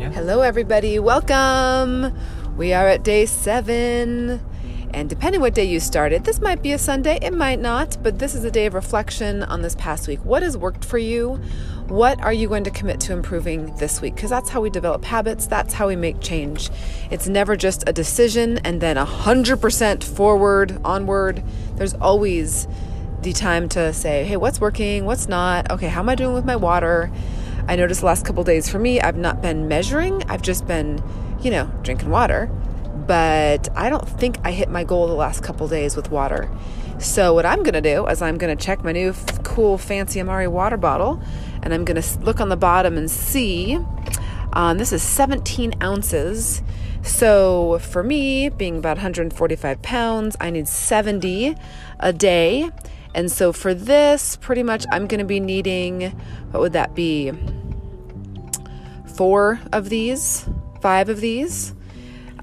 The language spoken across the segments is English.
Tanya. Hello, everybody. Welcome. We are at day seven. And depending what day you started, this might be a Sunday, it might not, but this is a day of reflection on this past week. What has worked for you? What are you going to commit to improving this week? Because that's how we develop habits, that's how we make change. It's never just a decision and then 100% forward, onward. There's always the time to say, hey, what's working? What's not? Okay, how am I doing with my water? I noticed the last couple days for me, I've not been measuring, I've just been, you know, drinking water but I don't think I hit my goal the last couple days with water. So what I'm to do is I'm to check my new f- cool fancy Amare water bottle and I'm to look on the bottom and see um, this is 17 ounces. So for me, being about 145 pounds, I need 70 a day. And so for this, pretty much I'm going to be needing, what would that be? Four of these, five of these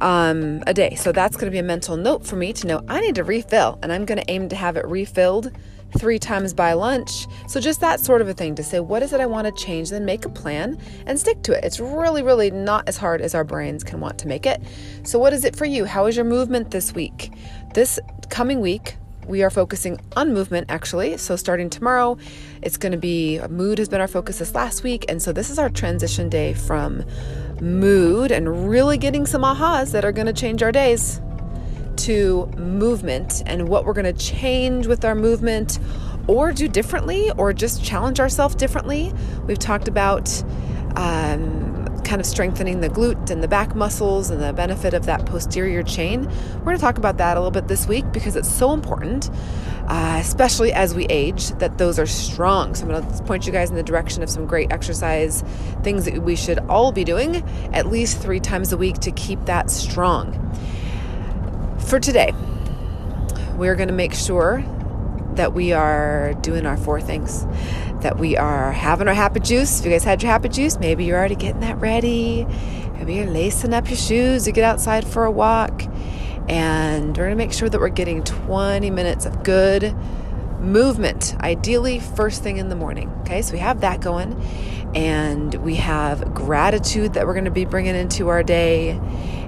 um, a day. So that's going to be a mental note for me to know I need to refill, and I'm going to aim to have it refilled three times by lunch. So just that sort of a thing to say, what is it I want to change? Then make a plan and stick to it. It's really, really not as hard as our brains can want to make it. So, what is it for you? How is your movement this week? This coming week, we are focusing on movement actually. So, starting tomorrow, it's going to be mood has been our focus this last week. And so, this is our transition day from mood and really getting some ahas that are going to change our days to movement and what we're going to change with our movement or do differently or just challenge ourselves differently. We've talked about um, kind of strengthening the glute and the back muscles and the benefit of that posterior chain. We're going to talk about that a little bit this week because it's so important, uh, especially as we age, that those are strong. So I'm going to point you guys in the direction of some great exercise things that we should all be doing at least three times a week to keep that strong. For today, we're going to make sure that we are doing our four things that we are having our happy juice. If you guys had your happy juice, maybe you're already getting that ready. Maybe you're lacing up your shoes to get outside for a walk. And we're going to make sure that we're getting 20 minutes of good movement, ideally first thing in the morning. Okay, so we have that going. And we have gratitude that we're going to be bringing into our day.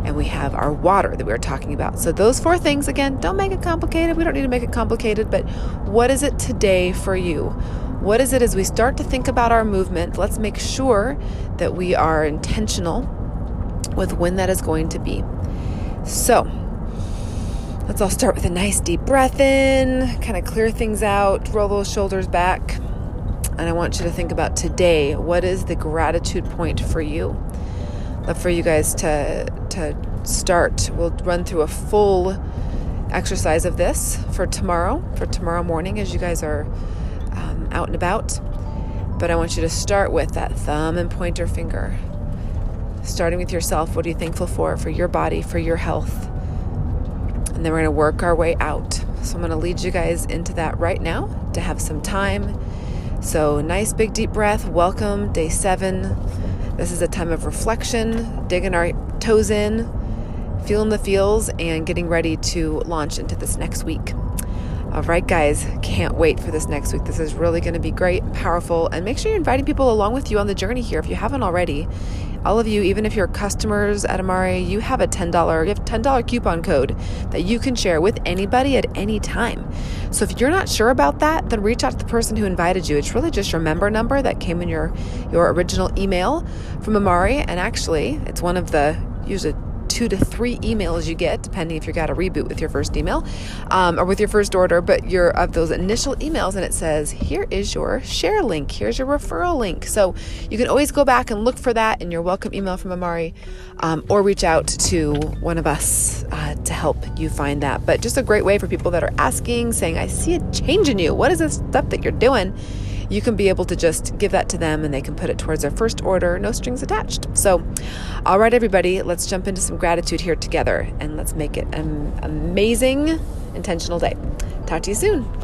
And we have our water that we were talking about. So, those four things, again, don't make it complicated. We don't need to make it complicated, but what is it today for you? What is it as we start to think about our movement? Let's make sure that we are intentional with when that is going to be. So, let's all start with a nice deep breath in, kind of clear things out, roll those shoulders back. And I want you to think about today what is the gratitude point for you? Love for you guys to, to start. We'll run through a full exercise of this for tomorrow, for tomorrow morning as you guys are um, out and about. But I want you to start with that thumb and pointer finger. Starting with yourself, what are you thankful for, for your body, for your health? And then we're going to work our way out. So I'm going to lead you guys into that right now to have some time. So, nice big deep breath. Welcome, day seven. This is a time of reflection, digging our toes in, feeling the feels, and getting ready to launch into this next week. All right, guys, can't wait for this next week. This is really going to be great, powerful, and make sure you're inviting people along with you on the journey here if you haven't already. All of you, even if you're customers at Amare, you have a $10, you have $10 coupon code that you can share with anybody at any time. So if you're not sure about that, then reach out to the person who invited you. It's really just your member number that came in your, your original email from Amare. And actually, it's one of the usually two to three emails you get, depending if you got a reboot with your first email um, or with your first order, but you're of those initial emails and it says, here is your share link, here's your referral link. So you can always go back and look for that in your welcome email from Amare um, or reach out to one of us uh, to help you find that. But just a great way for people that are asking, saying, I see a change in you. What is this stuff that you're doing? You can be able to just give that to them and they can put it towards their first order, no strings attached. So, all right, everybody, let's jump into some gratitude here together and let's make it an amazing, intentional day. Talk to you soon.